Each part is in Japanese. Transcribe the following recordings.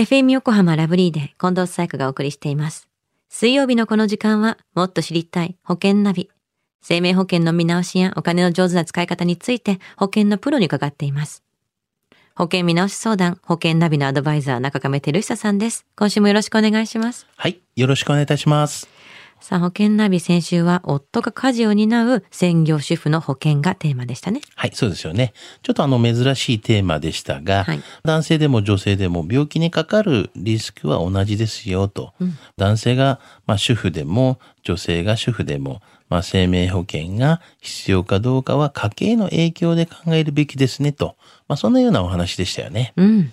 FM 横浜ラブリーで近藤紗友香がお送りしています。水曜日のこの時間はもっと知りたい保険ナビ。生命保険の見直しやお金の上手な使い方について保険のプロに伺っています。保険見直し相談、保険ナビのアドバイザー中亀照久さんです。今週もよろしくお願いします。はい。よろしくお願いいたします。さあ、保険ナビ先週は夫が家事を担う専業主婦の保険がテーマでしたね。はい、そうですよね。ちょっとあの珍しいテーマでしたが、はい男性でも女性でも病気にかかるリスクは同じですよと。男性がまあ主婦でも女性が主婦でも、まあ、生命保険が必要かどうかは家計の影響で考えるべきですねと。まあ、そんなようなお話でしたよね。うん。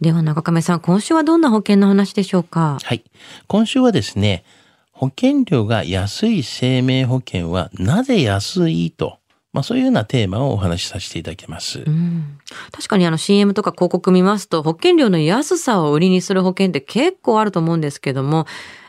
では中亀さん、今週はどんな保険の話でしょうか？はい。今週はですね、保険料が安い生命保険はなぜ安いと、まあそういうようなテーマをお話しさせていただきます。うん確かにあの CM とか広告見ますと保険料の安さを売りにする保険って結構あると思うんですけども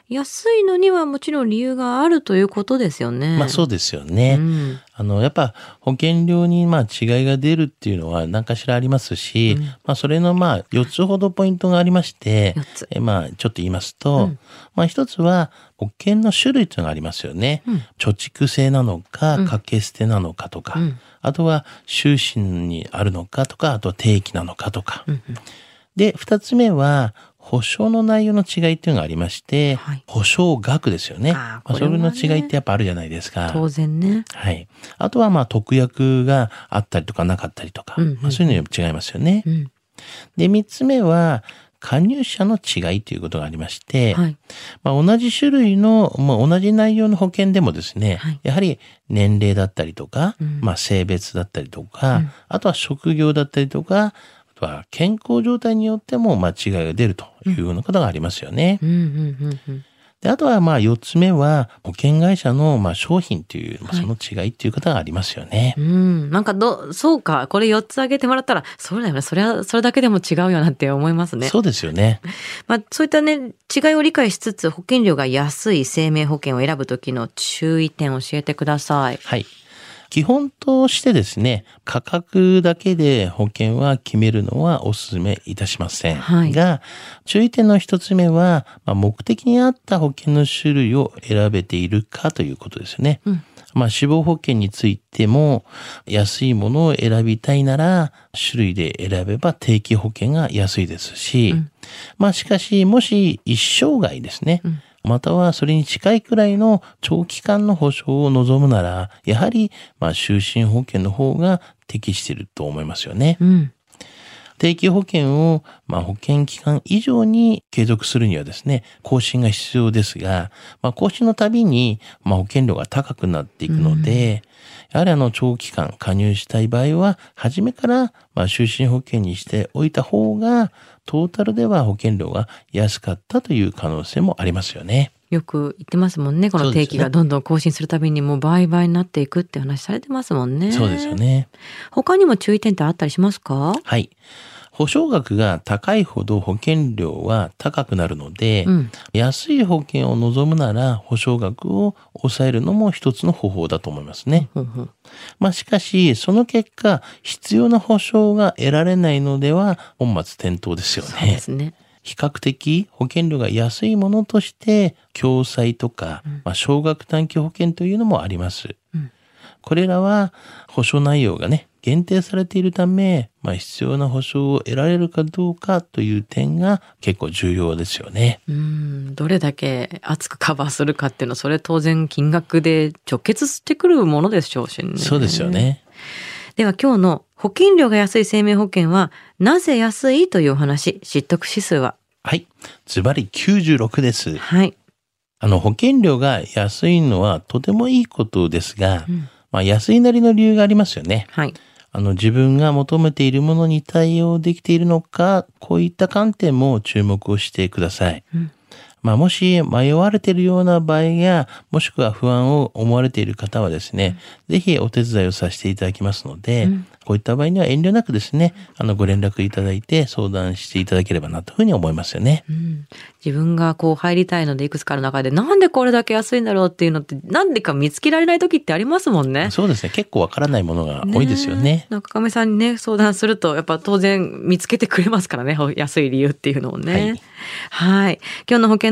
安いのにはもちろん理由があるということですよね。まあそうですよね。うんあの、やっぱ保険料にまあ違いが出るっていうのは何かしらありますし、まあそれのまあ4つほどポイントがありましてえまあちょっと言いますと、まあ一つは保険の種類というのがありますよね。貯蓄制なのか、掛け捨てなのかとか、あとは終身にあるのかとか、あとは定期なのかとか。で、二つ目は、保証の内容の違いっていうのがありまして、はい保証額ですよね。あーまあ、それの違いってやっぱあるじゃないですか。当然ね。はい。あとはまあ特約があったりとかなかったりとか、うんうんうんまあ、そういうのに違いますよね。うんで、三つ目は加入者の違いということがありまして、はい。まあ、同じ種類の、まあ、同じ内容の保険でもですね、はいやはり年齢だったりとか、うんまあ、性別だったりとか、うんあとは職業だったりとか、あとは健康状態によってもまあ違いが出るというようなことがありますよね。うんうんうんうん。で、あとはまあ四つ目は保険会社のまあ商品という、まあ、その違いっていうことがありますよね。うん、なんかど、そうか、これ4つ挙げてもらったら、そうだよね、それは、それだけでも違うよなって思いますね。そうですよね。まあ、そういったね、違いを理解しつつ、保険料が安い生命保険を選ぶときの注意点を教えてください。はい。基本としてですね、価格だけで保険は決めるのはお勧めいたしません。はいが、注意点の一つ目は、まあ、目的に合った保険の種類を選べているかということですね。うんまあ、死亡保険についても、安いものを選びたいなら、種類で選べば定期保険が安いですし、まあ、しかし、もし一生涯ですね、またはそれに近いくらいの長期間の保証を望むなら、やはり、まあ、就寝保険の方が適していると思いますよね。うん。定期保険を、まあ、保険期間以上に継続するにはですね、更新が必要ですが、まあ、更新のたびに、まあ、保険料が高くなっていくので、やはりあの、長期間加入したい場合は、初めから、まあ、就寝保険にしておいた方が、トータルでは保険料が安かったという可能性もありますよね。よく言ってますもんね。この定期がどんどん更新するたびにもう倍々になっていくって話されてますもんね。そうですよ。ね。他にも注意点ってあったりしますか？はい。保証額が高いほど保険料は高くなるので、うん安い保険を望むなら保証額を抑えるのも一つの方法だと思いますね。まあしかし、その結果、必要な保証が得られないのでは本末転倒ですよそうでね。すね。比較的保険料が安いものとして、共済とか、まあ、少額短期保険というのもあります。うんこれらは保証内容がね、限定されているため、まあ、必要な保証を得られるかどうかという点が結構重要ですよね。うん、どれだけ厚くカバーするかっていうのは、それ当然金額で直結してくるものでしょうしね。そうですよ。ね。では今日の保険料が安い生命保険は、なぜ安いというお話、知得指数ははい。ズバリ96です。はい。あの、保険料が安いのはとてもいいことですが、うんまあ、安いなりの理由がありますよね。はい。あの、自分が求めているものに対応できているのか、こういった観点も注目をしてください。うんまあ、もし迷われているような場合や、もしくは不安を思われている方はですね、ぜひお手伝いをさせていただきますので、うんこういった場合には遠慮なくですね、あの、ご連絡いただいて相談していただければなというふうに思いますよね。うん、自分がこう入りたいのでいくつかある中でなんでこれだけ安いんだろうっていうのってなんでか見つけられない時ってありますもんね。そうですね。結構わからないものが多いですよね。え中亀さんにね相談するとやっぱ当然見つけてくれますからねほ安い理由っていうのをね。はい今日の保険